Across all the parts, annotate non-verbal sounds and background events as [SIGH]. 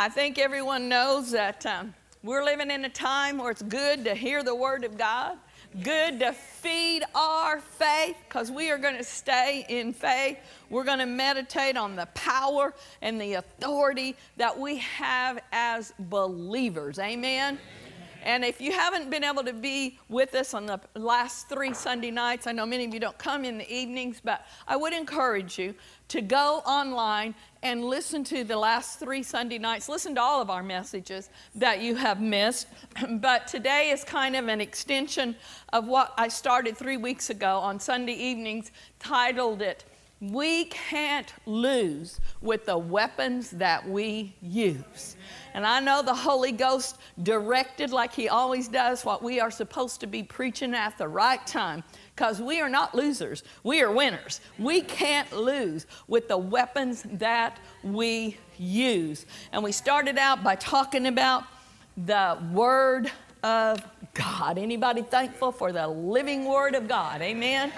I think everyone knows that um, we're living in a time where it's good to hear the Word of God, good to feed our faith, because we are going to stay in faith. We're going to meditate on the power and the authority that we have as believers. Amen. And if you haven't been able to be with us on the last three Sunday nights, I know many of you don't come in the evenings, but I would encourage you to go online and listen to the last three Sunday nights. Listen to all of our messages that you have missed. [CLEARS THROAT] but today is kind of an extension of what I started three weeks ago on Sunday evenings, titled it, We Can't Lose with the Weapons That We Use. And I know the Holy Ghost directed, like He always does, what we are supposed to be preaching at the right time because we are not losers. We are winners. We can't lose with the weapons that we use. And we started out by talking about the Word of God. Anybody thankful for the living Word of God? Amen.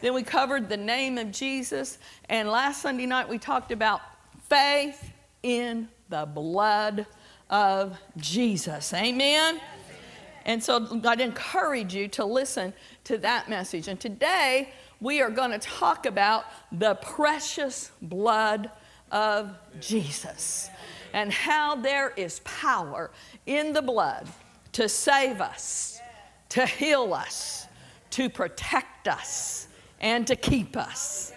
Then we covered the name of Jesus. And last Sunday night we talked about faith in the blood of Jesus. Amen. And so I'd encourage you to listen to that message. And today we are going to talk about the precious blood of Jesus and how there is power in the blood to save us, to heal us, to protect us, and to keep us.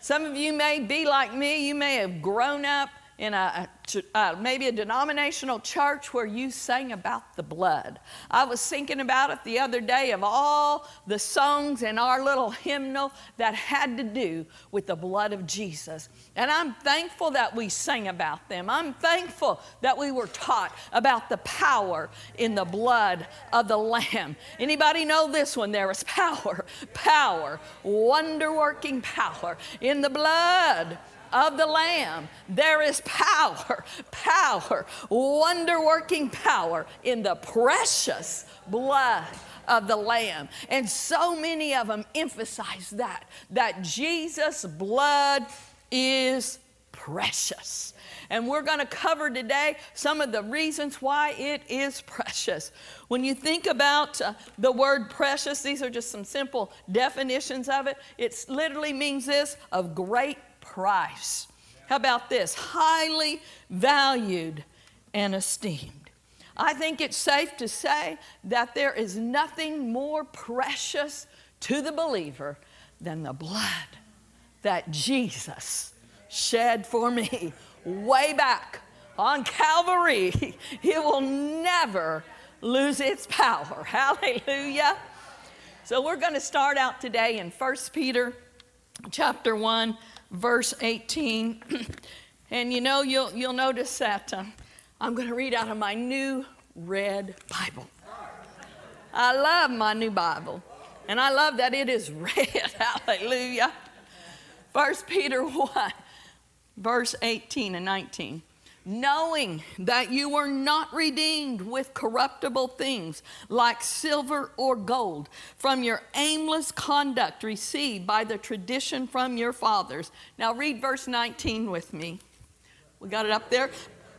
Some of you may be like me, you may have grown up in a, uh, maybe a denominational church where you sang about the blood. I was thinking about it the other day of all the songs in our little hymnal that had to do with the blood of Jesus. And I'm thankful that we sang about them. I'm thankful that we were taught about the power in the blood of the Lamb. Anybody know this one? There is power, power, wonder working power in the blood of the Lamb. There is power, [LAUGHS] power, wonder working power in the precious blood of the Lamb. And so many of them emphasize that, that Jesus' blood is precious. And we're going to cover today some of the reasons why it is precious. When you think about uh, the word precious, these are just some simple definitions of it. It literally means this of great price. How about this? Highly valued and esteemed. I think it's safe to say that there is nothing more precious to the believer than the blood that Jesus shed for me way back on Calvary. [LAUGHS] It will never lose its power. [LAUGHS] Hallelujah. So we're going to start out today in 1 Peter chapter 1 verse 18. [CLEARS THROAT] and you know, you'll, you'll notice that uh, I'm going to read out of my new red Bible. I love my new Bible. And I love that it is [LAUGHS] red. Hallelujah. First Peter 1, verse 18 and 19 knowing that you were not redeemed with corruptible things like silver or gold from your aimless conduct received by the tradition from your fathers. Now, read verse 19 with me. We got it up there.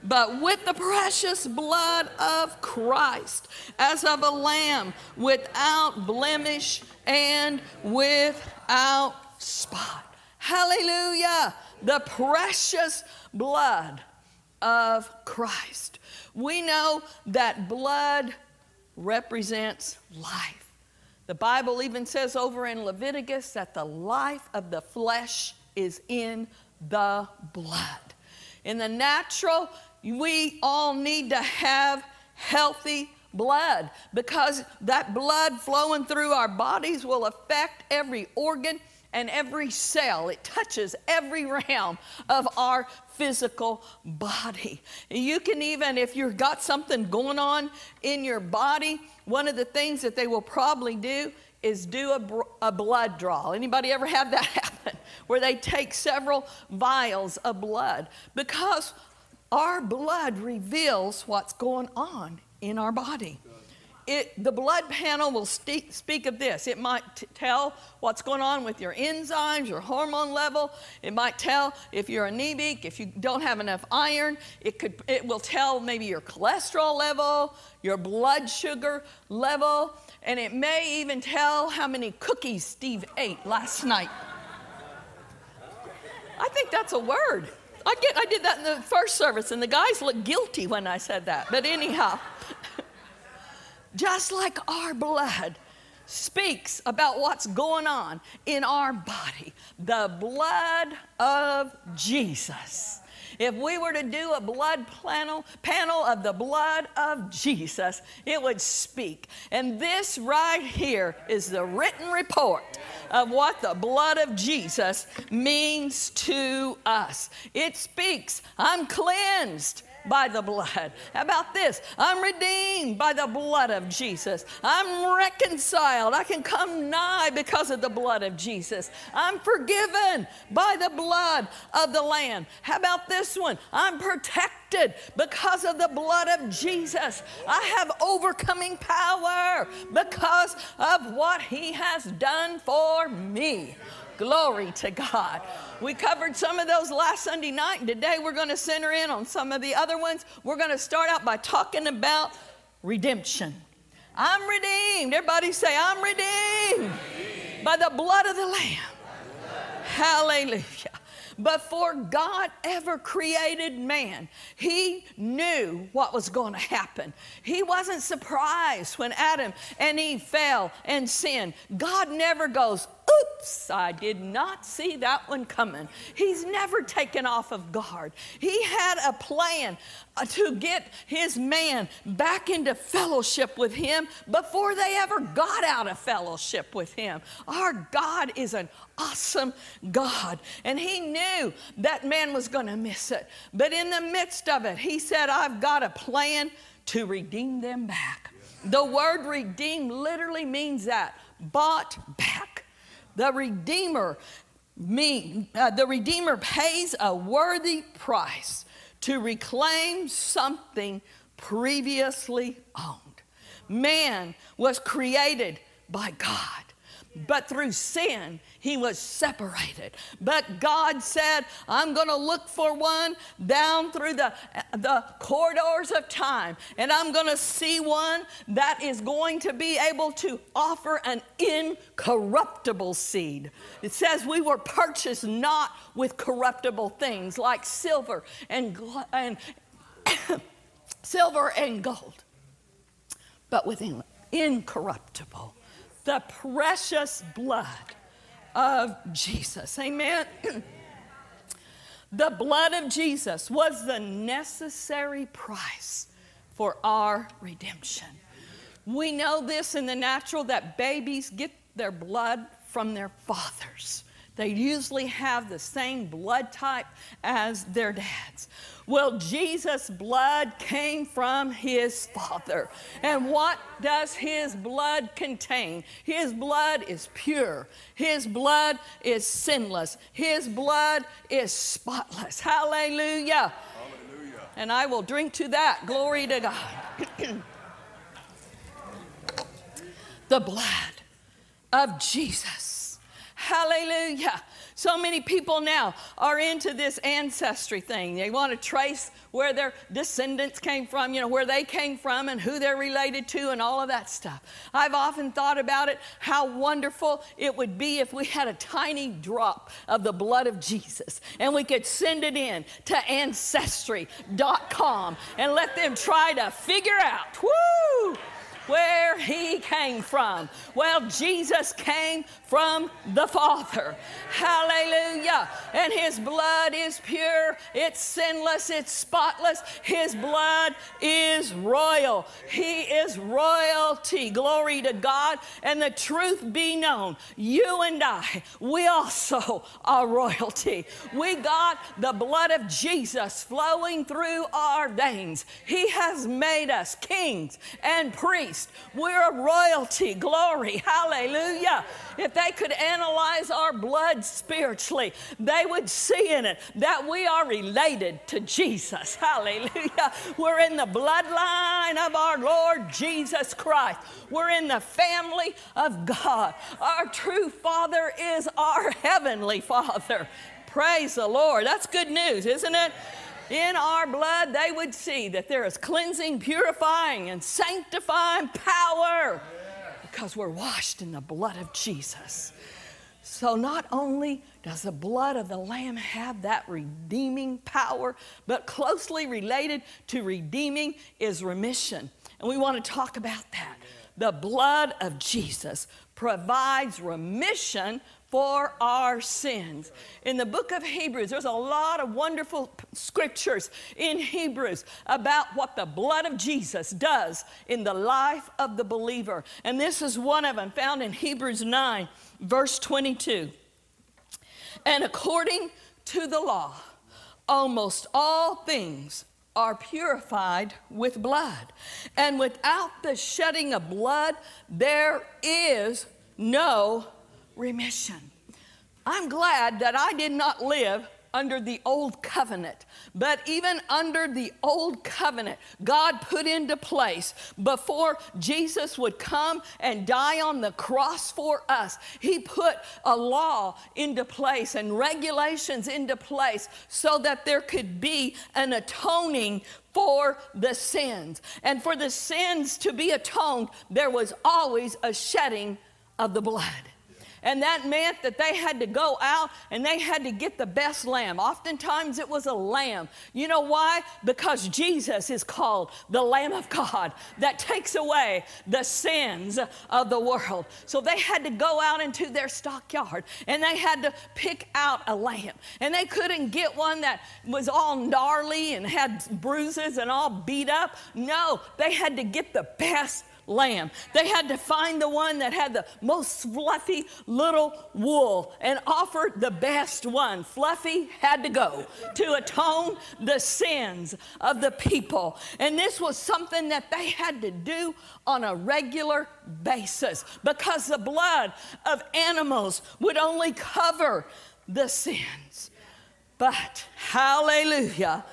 But with the precious blood of Christ, as of a lamb, without blemish and without spot. Hallelujah! The precious blood of Christ. We know that blood represents life. The Bible even says over in Leviticus that the life of the flesh is in the blood. In the natural, we all need to have healthy blood because that blood flowing through our bodies will affect every organ and every cell. It touches every realm of our physical body. You can even, if you've got something going on in your body, one of the things that they will probably do is do a, a blood draw. Anybody ever have that [LAUGHS] happen? Where they take several vials of blood because our blood reveals what's going on in our body. It, the blood panel will st- speak of this. It might t- tell what's going on with your enzymes, your hormone level. It might tell if you're anemic, if you don't have enough iron. It, could, it will tell maybe your cholesterol level, your blood sugar level, and it may even tell how many cookies Steve ate last night. I think that's a word. I, get, I did that in the first service, and the guys looked guilty when I said that. But anyhow, [LAUGHS] just like our blood speaks about what's going on in our body, the blood of Jesus. If we were to do a blood panel, panel of the blood of Jesus, it would speak. And this right here is the written report of what the blood of Jesus means to us. It speaks, I'm cleansed by the blood. How about this? I'm redeemed by the blood of Jesus. I'm reconciled. I can come nigh because of the blood of Jesus. I'm forgiven by the blood of the Lamb. How about this one? I'm protected because of the blood of Jesus. I have overcoming power because of what He has done for me. Glory to God. We covered some of those last Sunday night, and today we're going to center in on some of the other ones. We're going to start out by talking about redemption. I'm redeemed. Everybody say, I'm redeemed by the blood of the Lamb. Hallelujah. Before God ever created man, He knew what was going to happen. He wasn't surprised when Adam and Eve fell and sinned. God never goes, Oops, I did not see that one coming. He's never taken off of guard. He had a plan uh, to get his man back into fellowship with him before they ever got out of fellowship with him. Our God is an awesome God, and he knew that man was going to miss it. But in the midst of it, he said, I've got a plan to redeem them back. The word redeem literally means that bought back. The Redeemer mean, uh, the Redeemer pays a worthy price to reclaim something previously owned. Man was created by God. But through sin, he was separated. But God said, I'm going to look for one down through the, the corridors of time, and I'm going to see one that is going to be able to offer an incorruptible seed. It says we were purchased not with corruptible things like silver and, and [COUGHS] silver and gold, but with incorruptible the precious blood of Jesus. Amen. [CLEARS THROAT] the blood of Jesus was the necessary price for our redemption. We know this in the natural that babies get their blood from their fathers. They usually have the same blood type as their dads. Well, Jesus' blood came from his Father. And what does his blood contain? His blood is pure, his blood is sinless, his blood is spotless. Hallelujah. Hallelujah. And I will drink to that. Glory to God. [CLEARS THROAT] the blood of Jesus. Hallelujah. So many people now are into this ancestry thing. They want to trace where their descendants came from, you know, where they came from and who they're related to and all of that stuff. I've often thought about it, how wonderful it would be if we had a tiny drop of the blood of Jesus and we could send it in to ancestry.com and let them try to figure out, whoo! Where he came from. Well, Jesus came from the Father. Hallelujah. And his blood is pure, it's sinless, it's spotless. His blood is royal. He is royalty. Glory to God. And the truth be known, you and I, we also are royalty. We got the blood of Jesus flowing through our veins. He has made us kings and priests priest. We're a royalty. Glory. Hallelujah. If they could analyze our blood spiritually, they would see in it that we are related to Jesus. Hallelujah. We're in the bloodline of our Lord Jesus Christ. We're in the family of God. Our true Father is our Heavenly Father. Praise the Lord. That's good news, isn't it? In our blood, they would see that there is cleansing, purifying, and sanctifying power because we're washed in the blood of Jesus. So, not only does the blood of the Lamb have that redeeming power, but closely related to redeeming is remission. And we want to talk about that. The blood of Jesus provides remission for our sins. In the book of Hebrews, there's a lot of wonderful scriptures in Hebrews about what the blood of Jesus does in the life of the believer. And this is one of them found in Hebrews 9, verse 22. And according to the law, almost all things are purified with blood. And without the shedding of blood, there is no remission. I'm glad that I did not live under the old covenant. But even under the old covenant, God put into place before Jesus would come and die on the cross for us, He put a law into place and regulations into place so that there could be an atoning for the sins. And for the sins to be atoned, there was always a shedding of the blood. And that meant that they had to go out and they had to get the best lamb. Oftentimes it was a lamb. You know why? Because Jesus is called the Lamb of God that takes away the sins of the world. So they had to go out into their stockyard and they had to pick out a lamb. And they couldn't get one that was all gnarly and had bruises and all beat up. No, they had to get the best lamb. They had to find the one that had the most fluffy little wool and offer the best one. Fluffy had to go to atone the sins of the people. And this was something that they had to do on a regular basis because the blood of animals would only cover the sins. But, hallelujah,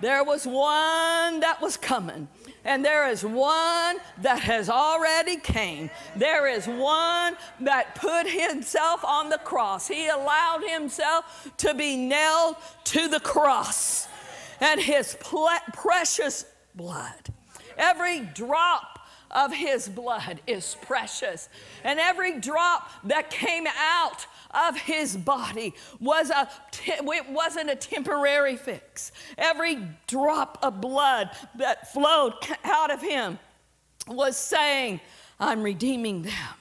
there was one that was coming and there is one that has already came. There is one that put himself on the cross. He allowed himself to be nailed to the cross and his precious blood. Every drop of his blood is precious. And every drop that came out of his body was a it wasn't a temporary fix. Every drop of blood that flowed out of him was saying, I'm redeeming them.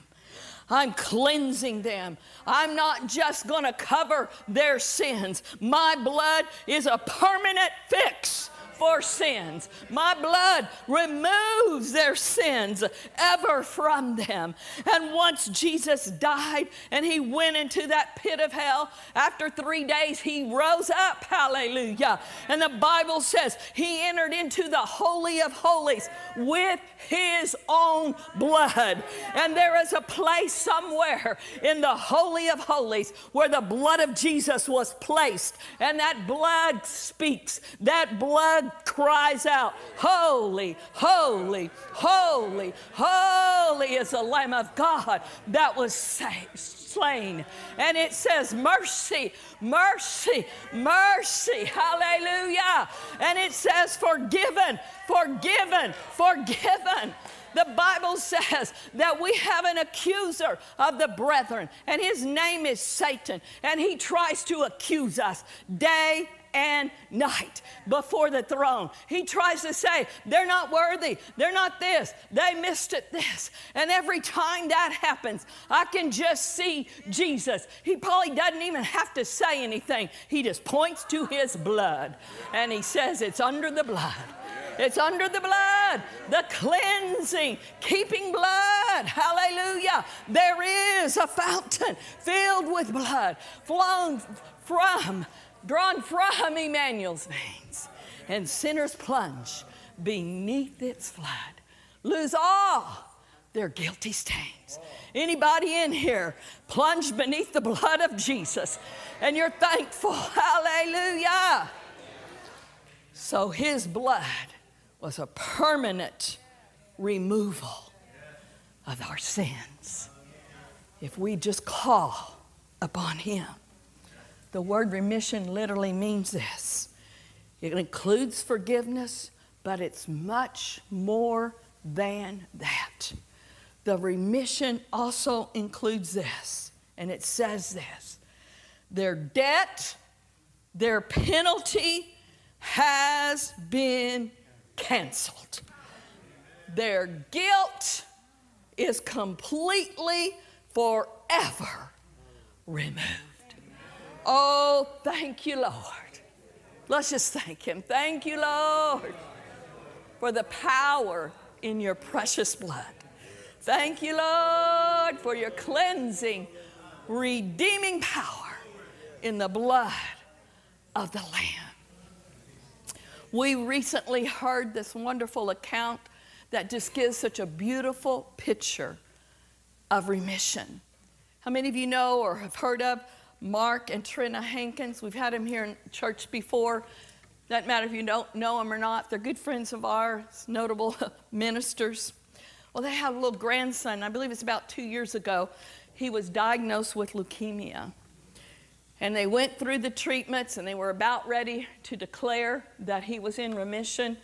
I'm cleansing them. I'm not just going to cover their sins. My blood is a permanent fix for sins. My blood removes their sins ever from them. And once Jesus died and he went into that pit of hell, after three days he rose up. Hallelujah. And the Bible says he entered into the Holy of Holies with his own blood. And there is a place somewhere in the Holy of Holies where the blood of Jesus was placed. And that blood speaks. That blood cries out, Holy, holy, holy, holy is the Lamb of God that was slain. And it says, Mercy, mercy, mercy, hallelujah. And it says, Forgiven, forgiven, forgiven. The Bible says that we have an accuser of the brethren, and his name is Satan, and he tries to accuse us day and night before the throne. He tries to say, they're not worthy, they're not this, they missed it this. And every time that happens, I can just see Jesus. He probably doesn't even have to say anything, he just points to his blood and he says, It's under the blood. It's under the blood, the cleansing, keeping blood. Hallelujah. There is a fountain filled with blood flowing from drawn from Emmanuel's veins, and sinners plunge beneath its flood. lose all their guilty stains. Anybody in here plunged beneath the blood of Jesus and you're thankful? [LAUGHS] Hallelujah. So his blood was a permanent removal of our sins. If we just call upon him. The word remission literally means this it includes forgiveness, but it's much more than that. The remission also includes this, and it says this their debt, their penalty has been canceled. Their guilt is completely forever removed. Oh, thank you, Lord. Let's just thank Him. Thank you, Lord, for the power in your precious blood. Thank you, Lord, for your cleansing, redeeming power in the blood of the Lamb. We recently heard this wonderful account that just gives such a beautiful picture of remission. How many of you know or have heard of Mark and Trina Hankins? We've had them here in church before. Doesn't matter if you don't know them or not, they're good friends of ours, notable [LAUGHS] ministers. Well, they have a little grandson, I believe it's about two years ago. He was diagnosed with leukemia. And they went through the treatments and they were about ready to declare that he was in remission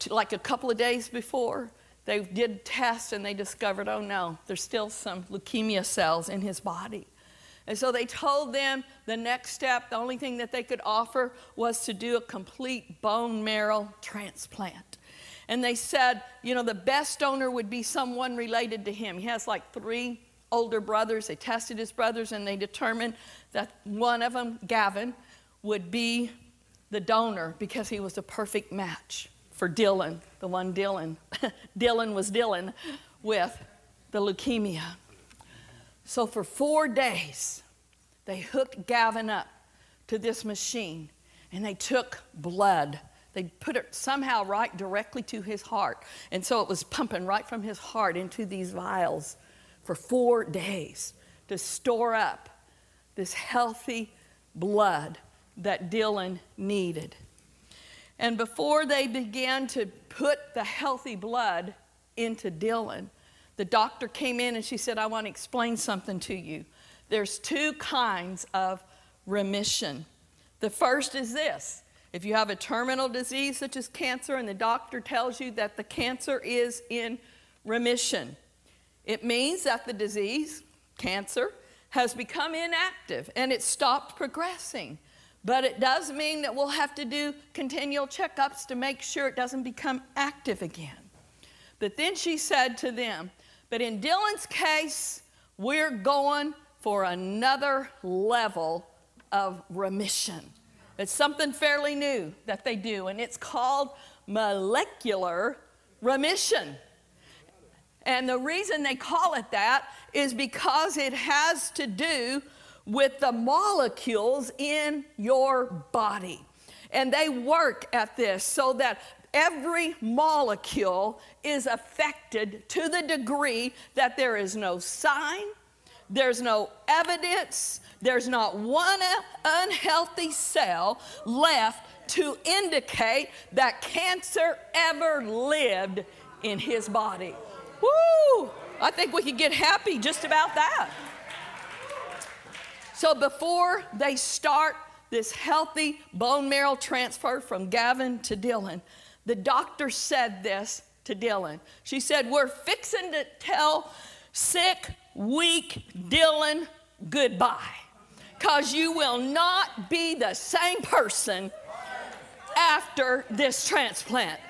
to, like a couple of days before. They did tests and they discovered, oh no, there's still some leukemia cells in his body. And so they told them the next step, the only thing that they could offer was to do a complete bone marrow transplant. And they said, you know, the best donor would be someone related to him. He has like three older brothers. They tested his brothers and they determined that one of them, Gavin, would be the donor because he was a perfect match for Dylan, the one Dylan. [LAUGHS] Dylan was Dylan with the leukemia. So for four days, they hooked Gavin up to this machine and they took blood. They put it somehow right directly to his heart. And so it was pumping right from his heart into these vials for four days to store up this healthy blood that Dylan needed. And before they began to put the healthy blood into Dylan, the doctor came in and she said, I want to explain something to you. There's two kinds of remission. The first is this if you have a terminal disease such as cancer, and the doctor tells you that the cancer is in remission, it means that the disease, cancer, has become inactive and it stopped progressing. But it does mean that we'll have to do continual checkups to make sure it doesn't become active again. But then she said to them, But in Dylan's case, we're going for another level of remission. It's something fairly new that they do, and it's called molecular remission. And the reason they call it that is because it has to do with the molecules in your body. And they work at this so that every molecule is affected to the degree that there is no sign, there's no evidence, there's not one unhealthy cell left to indicate that cancer ever lived in his body. Woo! I think we could get happy just about that. So before they start this healthy bone marrow transfer from Gavin to Dylan, the doctor said this to Dylan. She said, We're fixing to tell sick, weak Dylan goodbye because you will not be the same person after this transplant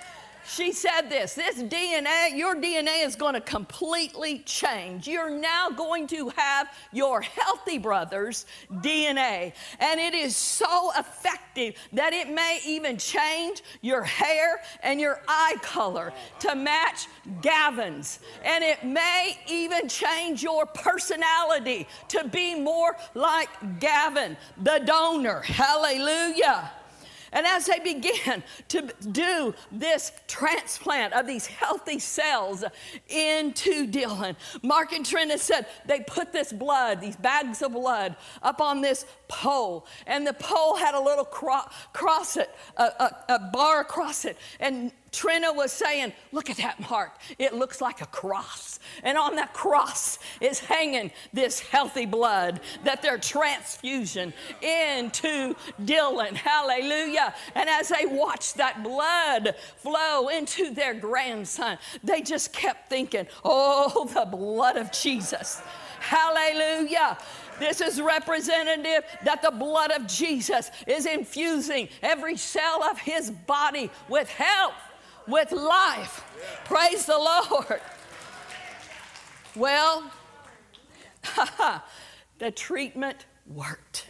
she said this this DNA, your DNA is going to completely change. You're now going to have your healthy brother's DNA. And it is so effective that it may even change your hair and your eye color to match Gavin's. And it may even change your personality to be more like Gavin, the donor. Hallelujah. And as they began to do this transplant of these healthy cells into Dylan, Mark and Trina said they put this blood, these bags of blood, up on this pole. And the pole had a little cro- cross it, a, a, a bar across it. And Trina was saying, Look at that mark. It looks like a cross. And on that cross is hanging this healthy blood that they're transfusion into Dylan. Hallelujah. And as they watched that blood flow into their grandson, they just kept thinking, Oh, the blood of Jesus. Hallelujah. This is representative that the blood of Jesus is infusing every cell of his body with health with life. Praise the Lord. Well, [LAUGHS] the treatment worked.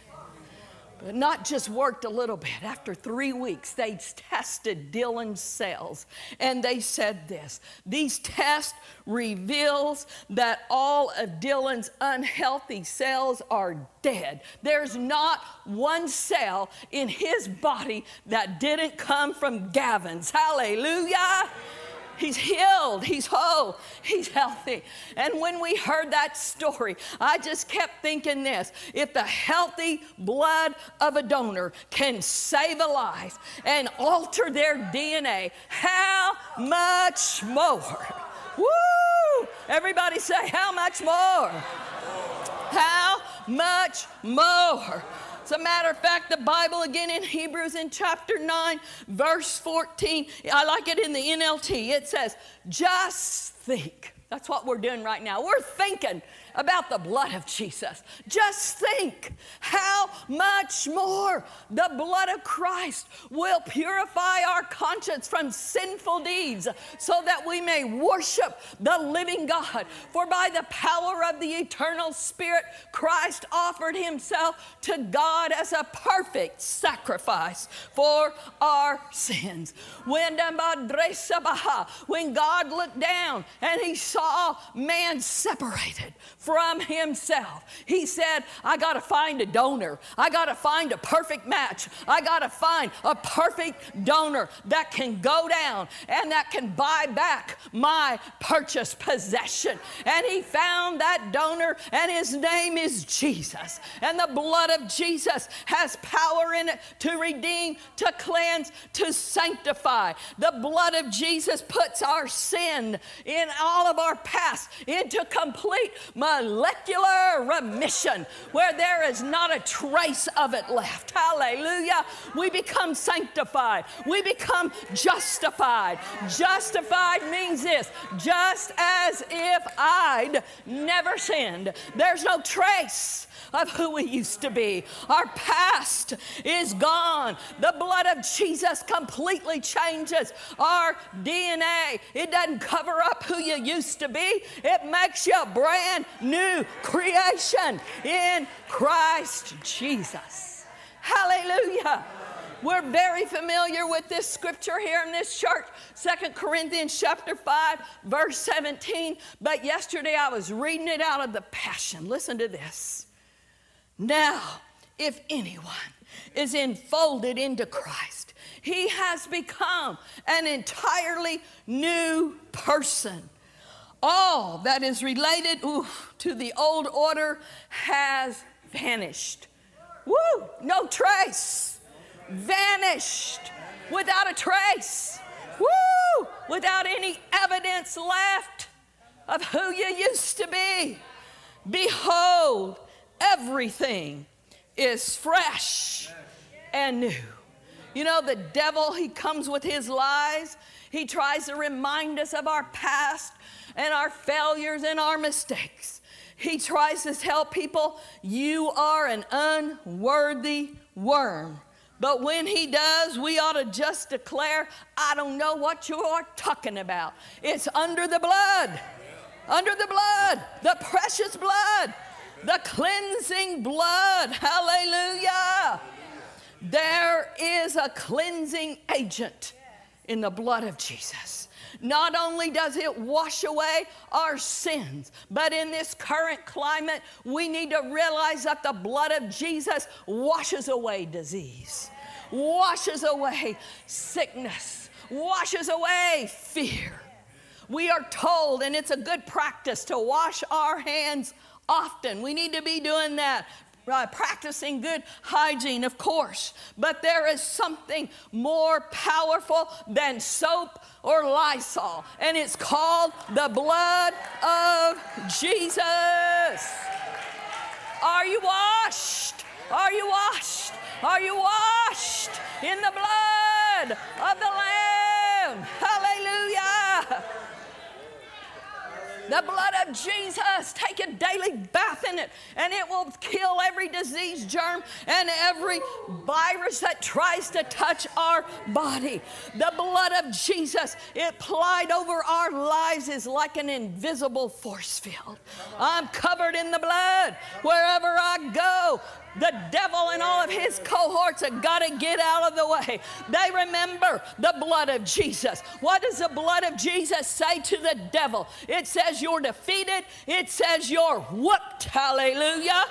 Not just worked a little bit. After three weeks, they tested Dylan's cells and they said this. These tests reveals that all of Dylan's unhealthy cells are dead. There's not one cell in his body that didn't come from Gavin's. Hallelujah. He's healed. He's whole. He's healthy. And when we heard that story, I just kept thinking this if the healthy blood of a donor can save a life and alter their DNA, how much more? Woo! Everybody say, how much more? How much more? As a matter of fact, the Bible again in Hebrews in chapter 9, verse 14, I like it in the NLT. It says, just think. That's what we're doing right now. We're thinking about the blood of Jesus. Just think how much more the blood of Christ will purify our conscience from sinful deeds so that we may worship the living God. For by the power of the eternal Spirit, Christ offered himself to God as a perfect sacrifice for our sins. When, when God looked down and he saw man separated from himself. He said, I got to find a donor. I got to find a perfect match. I got to find a perfect donor that can go down and that can buy back my purchased possession. And he found that donor, and his name is Jesus. And the blood of Jesus has power in it to redeem, to cleanse, to sanctify. The blood of Jesus puts our sin in all of our past into complete molecular remission where there is not a trace of it left. Hallelujah. We become sanctified, we become justified. Justified means this just as if I'd never sinned. There's no trace of who we used to be. Our past is gone. The blood of Jesus completely changes our DNA. It doesn't cover up who you used to be, it makes you a brand new creation in Christ Jesus. Hallelujah. We're very familiar with this scripture here in this church, Second Corinthians chapter 5, verse 17. But yesterday I was reading it out of the Passion. Listen to this. Now, if anyone is enfolded into Christ, he has become an entirely new person. All that is related ooh, to the old order has vanished. Woo! No trace. Vanished without a trace. Woo! Without any evidence left of who you used to be. Behold, everything is fresh and new. You know, the devil, he comes with his lies. He tries to remind us of our past and our failures and our mistakes. He tries to tell people, you are an unworthy worm. But when he does, we ought to just declare, I don't know what you are talking about. It's under the blood, under the blood, the precious blood the cleansing blood. Hallelujah. There is a cleansing agent in the blood of Jesus. Not only does it wash away our sins, but in this current climate, we need to realize that the blood of Jesus washes away disease washes away sickness, washes away fear. We are told, and it's a good practice to wash our hands often. We need to be doing that. Uh, practicing good hygiene, of course, but there is something more powerful than soap or Lysol, and it's called the blood of Jesus. Are you washed? Are you washed? Are you washed in the blood of the Lamb? Hallelujah. The blood of Jesus. Take a daily bath in it, and it will kill every disease, germ, and every virus that tries to touch our body. The blood of Jesus, it applied over our lives, is like an invisible force field. I'm covered in the blood wherever I go. The devil and all of his cohorts have got to get out of the way. They remember the blood of Jesus. What does the blood of Jesus say to the devil? It says you're defeated, it says you're whooped. Hallelujah.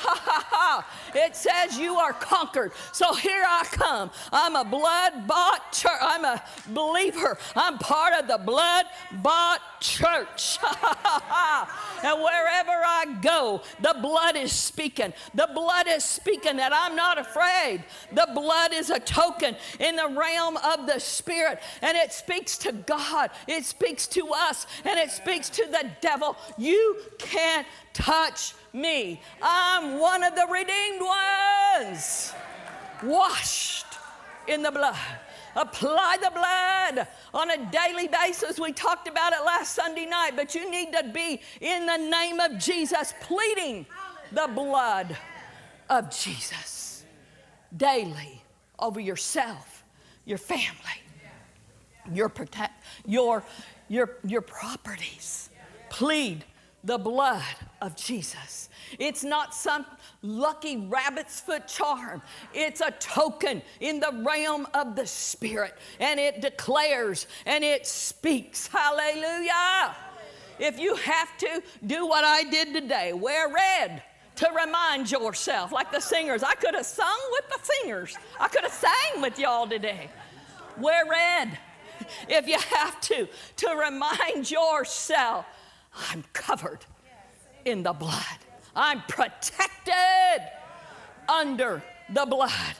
Ha ha ha. It says you are conquered. So here I come. I'm a blood bought church. I'm a believer. I'm part of the blood bought church. [LAUGHS] and wherever I go, the blood is speaking. The blood is speaking that I'm not afraid. The blood is a token in the realm of the spirit, and it speaks to God, it speaks to us, and it speaks to the devil. You can't touch me. I'm one of the redeemed ones, washed in the blood. Apply the blood on a daily basis. We talked about it last Sunday night, but you need to be in the name of Jesus, pleading the blood of Jesus daily over yourself, your family, your protect, your your your properties. Plead the blood of Jesus. It's not some lucky rabbit's foot charm. It's a token in the realm of the Spirit, and it declares and it speaks. Hallelujah. If you have to, do what I did today wear red to remind yourself, like the singers. I could have sung with the singers, I could have sang with y'all today. Wear red if you have to, to remind yourself I'm covered in the blood. I'm protected under the blood.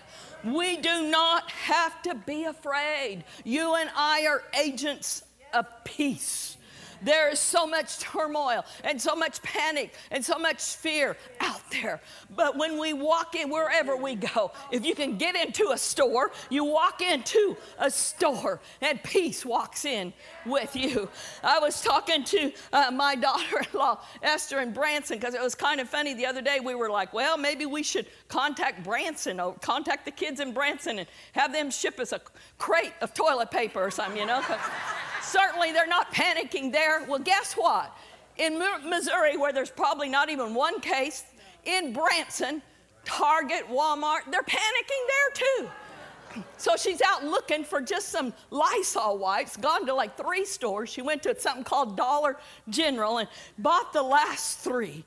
We do not have to be afraid. You and I are agents of peace. There is so much turmoil and so much panic and so much fear out there. But when we walk in wherever we go, if you can get into a store, you walk into a store and peace walks in with you. I was talking to uh, my [LAUGHS] daughter in law, Esther, and Branson, because it was kind of funny. The other day we were like, well, maybe we should contact Branson or contact the kids in Branson and have them ship us a crate of toilet paper or something, you know? certainly they're not panicking there. Well, guess what? In Missouri, where there's probably not even one case, in Branson, Target, Walmart, they're panicking there too. So she's out looking for just some Lysol wipes, gone to like three stores. She went to something called Dollar General and bought the last three.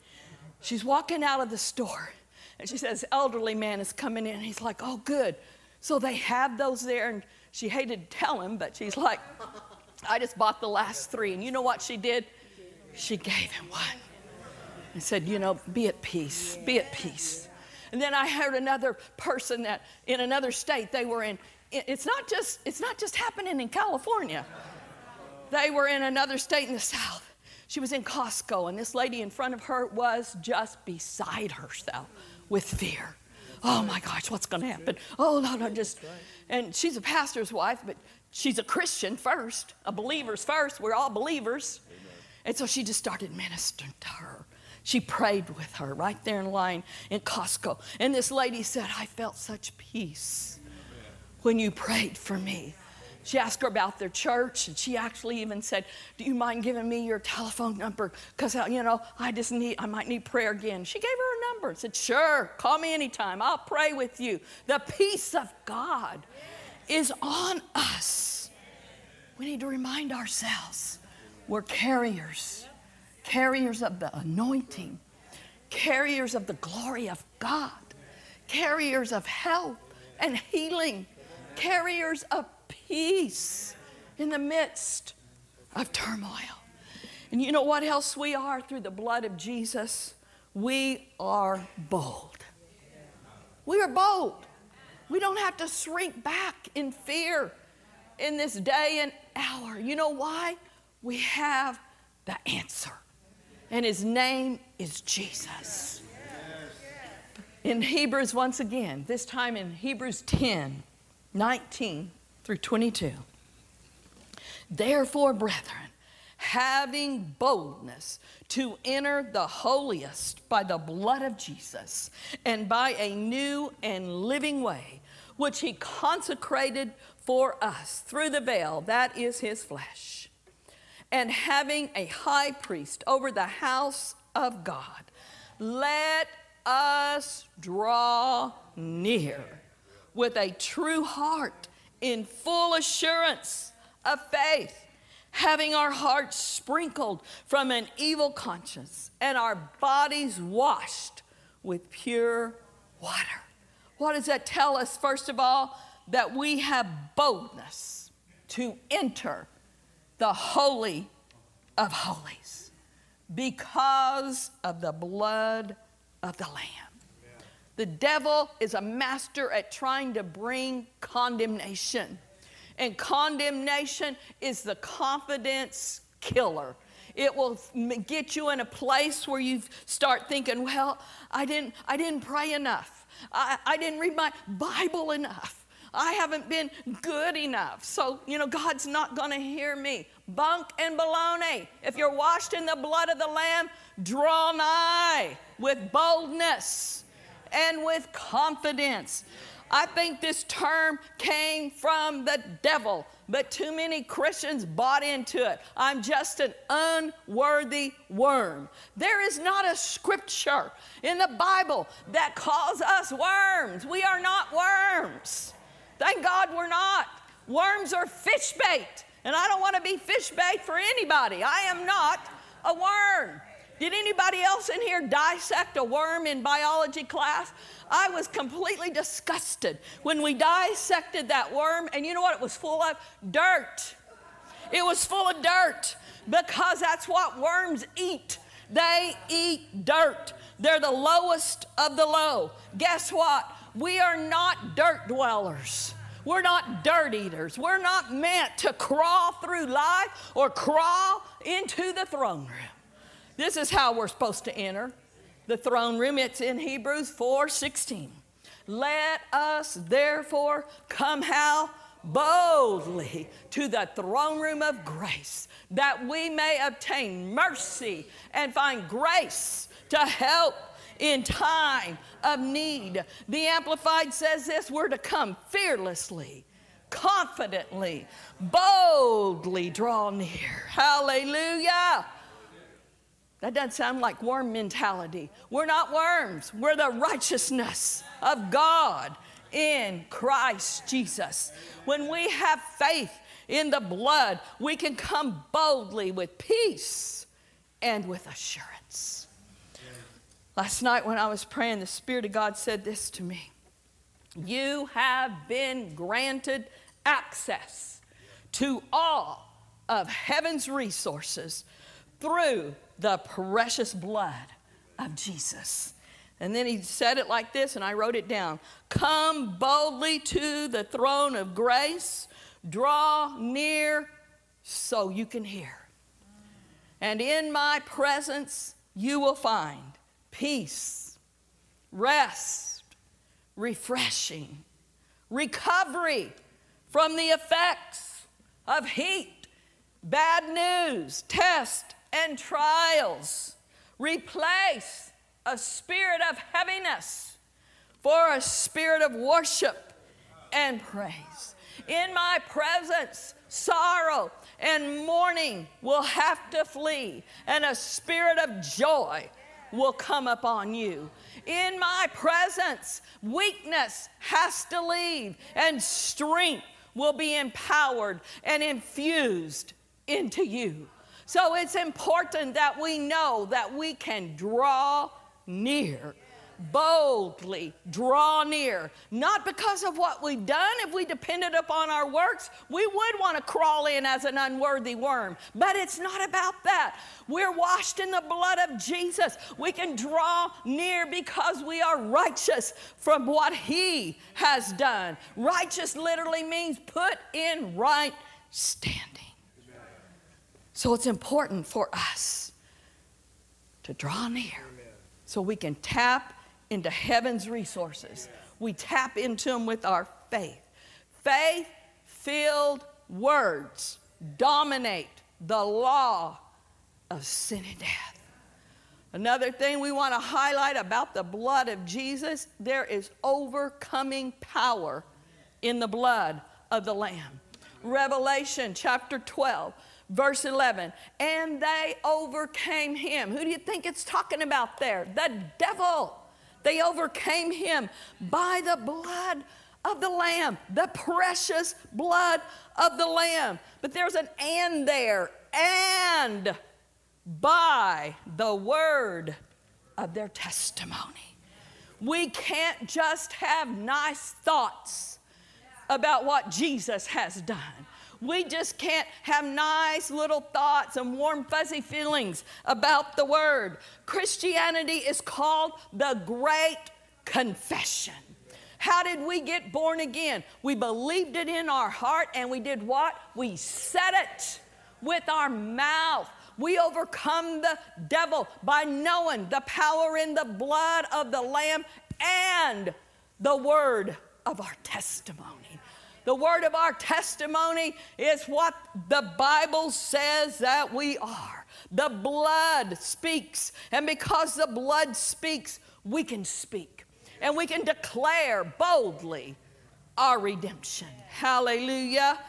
She's walking out of the store and she says, elderly man is coming in. He's like, oh, good. So they have those there. And she hated to tell him, but she's like, I just bought the last three. And you know what she did? She gave him one and said, You know, be at peace, be at peace. And then I heard another person that in another state, they were in, it's not just, it's not just happening in California. They were in another state in the South. She was in Costco, and this lady in front of her was just beside herself with fear. Oh my gosh, what's going to happen? Oh, no, no, just. And she's a pastor's wife, but she's a Christian first, a believer's first. We're all believers. And so she just started ministering to her. She prayed with her right there in line in Costco. And this lady said, I felt such peace when you prayed for me. She asked her about their church, and she actually even said, "Do you mind giving me your telephone number? Because uh, you know, I just need, I might need prayer again." She gave her a number and said, "Sure, call me anytime. I'll pray with you." The peace of God is on us. We need to remind ourselves we're carriers, carriers of the anointing, carriers of the glory of God, carriers of health, and healing, carriers of peace in the midst of turmoil. And you know what else we are through the blood of Jesus? We are bold. We are bold. We don't have to shrink back in fear in this day and hour. You know why? We have the answer. And his name is Jesus. In Hebrews, once again, this time in Hebrews 10 19 through 22. Therefore, brethren, having boldness to enter the holiest by the blood of Jesus and by a new and living way, which he consecrated for us through the veil, that is his flesh, and having a high priest over the house of God, let us draw near with a true heart in full assurance of faith having our hearts sprinkled from an evil conscience and our bodies washed with pure water. What does that tell us? First of all, that we have boldness to enter the Holy of Holies because of the blood of the Lamb. The devil is a master at trying to bring condemnation. And condemnation is the confidence killer. It will get you in a place where you start thinking, well, I didn't, I didn't pray enough. I, I didn't read my Bible enough. I haven't been good enough. So, you know, God's not going to hear me. Bunk and baloney. If you're washed in the blood of the Lamb, draw nigh with boldness and with confidence. I think this term came from the devil, but too many Christians bought into it. I'm just an unworthy worm. There is not a scripture in the Bible that calls us worms. We are not worms. Thank God we're not. Worms are fish bait, and I don't want to be fish bait for anybody. I am not a worm. Did anybody else in here dissect a worm in biology class? I was completely disgusted when we dissected that worm, and you know what it was full of? Dirt. It was full of dirt because that's what worms eat. They eat dirt. They're the lowest of the low. Guess what? We are not dirt dwellers. We're not dirt eaters. We're not meant to crawl through life or crawl into the throne room. This is how we're supposed to enter the throne room. It's in Hebrews 4 16. Let us therefore come how? Boldly to the throne room of grace, that we may obtain mercy and find grace to help in time of need. The Amplified says this we're to come fearlessly, confidently, boldly draw near. Hallelujah. That doesn't sound like worm mentality. We're not worms, we're the righteousness of God in Christ Jesus. When we have faith in the blood, we can come boldly with peace and with assurance. Last night when I was praying, the Spirit of God said this to me You have been granted access to all of heaven's resources through the precious blood of Jesus. And then he said it like this, and I wrote it down Come boldly to the throne of grace, draw near so you can hear. And in my presence, you will find peace, rest, refreshing, recovery from the effects of heat, bad news, test, and trials. Replace a spirit of heaviness for a spirit of worship and praise. In my presence, sorrow and mourning will have to flee, and a spirit of joy will come upon you. In my presence, weakness has to leave, and strength will be empowered and infused into you. So it's important that we know that we can draw near boldly draw near, not because of what we've done. If we depended upon our works, we would want to crawl in as an unworthy worm. But it's not about that. We're washed in the blood of Jesus. We can draw near because we are righteous from what He has done. Righteous literally means put in right standing. So it's important for us to draw near so we can tap into heaven's resources. We tap into them with our faith. Faith filled words dominate the law of sin and death. Another thing we want to highlight about the blood of Jesus there is overcoming power in the blood of the Lamb. Revelation chapter 12 Verse 11, and they overcame him. Who do you think it's talking about there? The devil. They overcame him by the blood of the Lamb, the precious blood of the Lamb. But there's an and there, and by the word of their testimony. We can't just have nice thoughts about what Jesus has done. We just can't have nice little thoughts and warm, fuzzy feelings about the Word. Christianity is called the Great Confession. How did we get born again? We believed it in our heart and we did what? We said it with our mouth. We overcome the devil by knowing the power in the blood of the Lamb and the word of our testimony. The word of our testimony is what the Bible says that we are. The blood speaks, and because the blood speaks, we can speak and we can declare boldly our redemption. Hallelujah.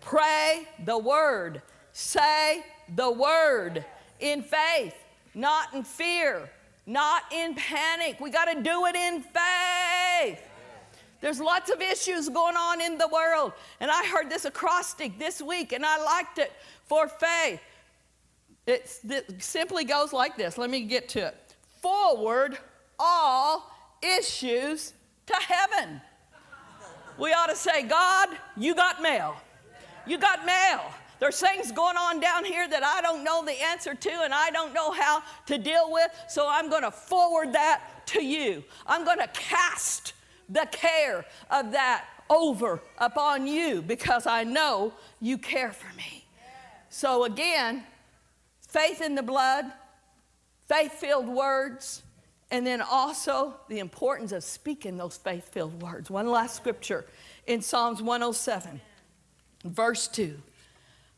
Pray the word, say the word in faith, not in fear, not in panic. We got to do it in faith. There's lots of issues going on in the world. And I heard this acrostic this week and I liked it for faith. It's, it simply goes like this. Let me get to it. Forward all issues to heaven. We ought to say, God, you got mail. You got mail. There's things going on down here that I don't know the answer to and I don't know how to deal with, so I'm going to forward that to you. I'm going to cast the care of that over upon you because I know you care for me. So, again, faith in the blood, faith filled words, and then also the importance of speaking those faith filled words. One last scripture in Psalms 107, verse 2.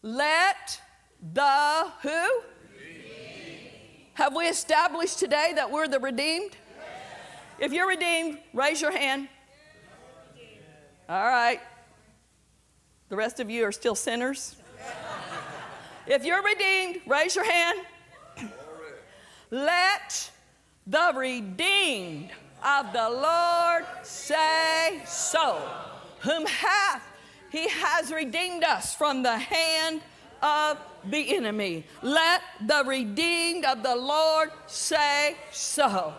Let the who? Have we established today that we're the redeemed? If you're redeemed, raise your hand. All right. The rest of you are still sinners. If you're redeemed, raise your hand. Let the redeemed of the Lord say so. Whom hath he has redeemed us from the hand of the enemy. Let the redeemed of the Lord say so.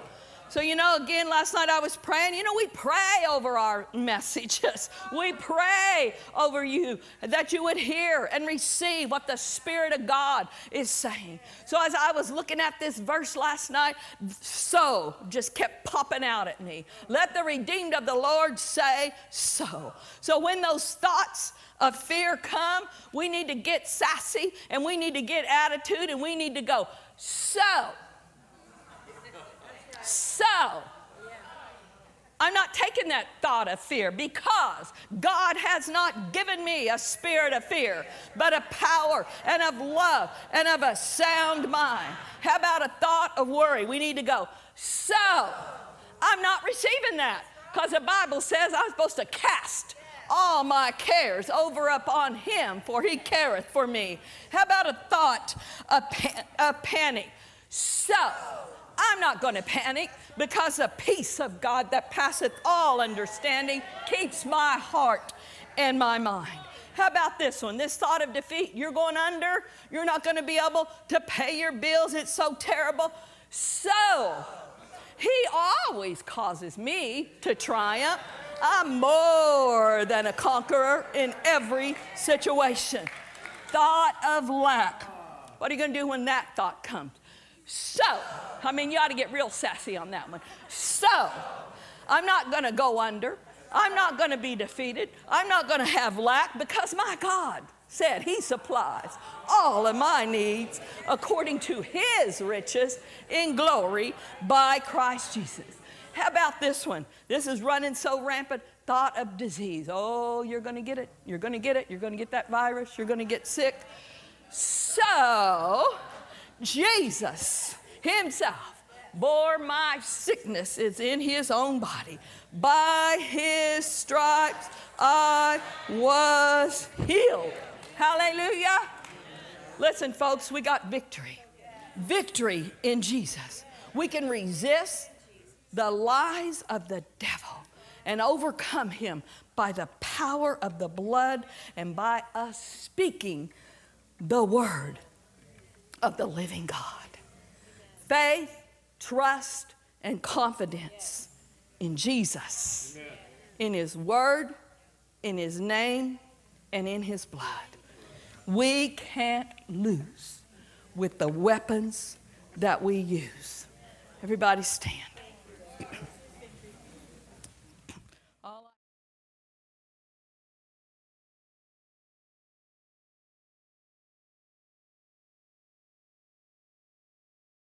So, you know, again, last night I was praying. You know, we pray over our messages. [LAUGHS] We pray over you that you would hear and receive what the Spirit of God is saying. So, as I was looking at this verse last night, so just kept popping out at me. Let the redeemed of the Lord say so. So, when those thoughts, of fear come, we need to get sassy and we need to get attitude and we need to go, so so, I'm not taking that thought of fear because God has not given me a spirit of fear, but a power and of love and of a sound mind. How about a thought of worry? We need to go, so I'm not receiving that because the Bible says I'm supposed to cast all my cares over upon him, for he careth for me. How about a thought of, pan- of panic? So I'm not going to panic because the peace of God that passeth all understanding keeps my heart and my mind. How about this one? This thought of defeat. You're going under. You're not going to be able to pay your bills. It's so terrible. So, He always causes me to triumph. I'm more than a conqueror in every situation. Thought of lack. What are you going to do when that thought comes? So, I mean, you ought to get real sassy on that one. So, I'm not going to go under. I'm not going to be defeated. I'm not going to have lack because my God said He supplies all of my needs according to His riches in glory by Christ Jesus. How about this one? This is running so rampant. Thought of disease. Oh, you're going to get it. You're going to get it. You're going to get that virus. You're going to get sick. So, Jesus Himself bore my sickness is in his own body. By his stripes I was healed. Hallelujah. Listen, folks, we got victory. Victory in Jesus. We can resist the lies of the devil and overcome him by the power of the blood and by us speaking the word of the living God. Faith, trust, and confidence in Jesus, in His Word, in His name, and in His blood. We can't lose with the weapons that we use. Everybody stand.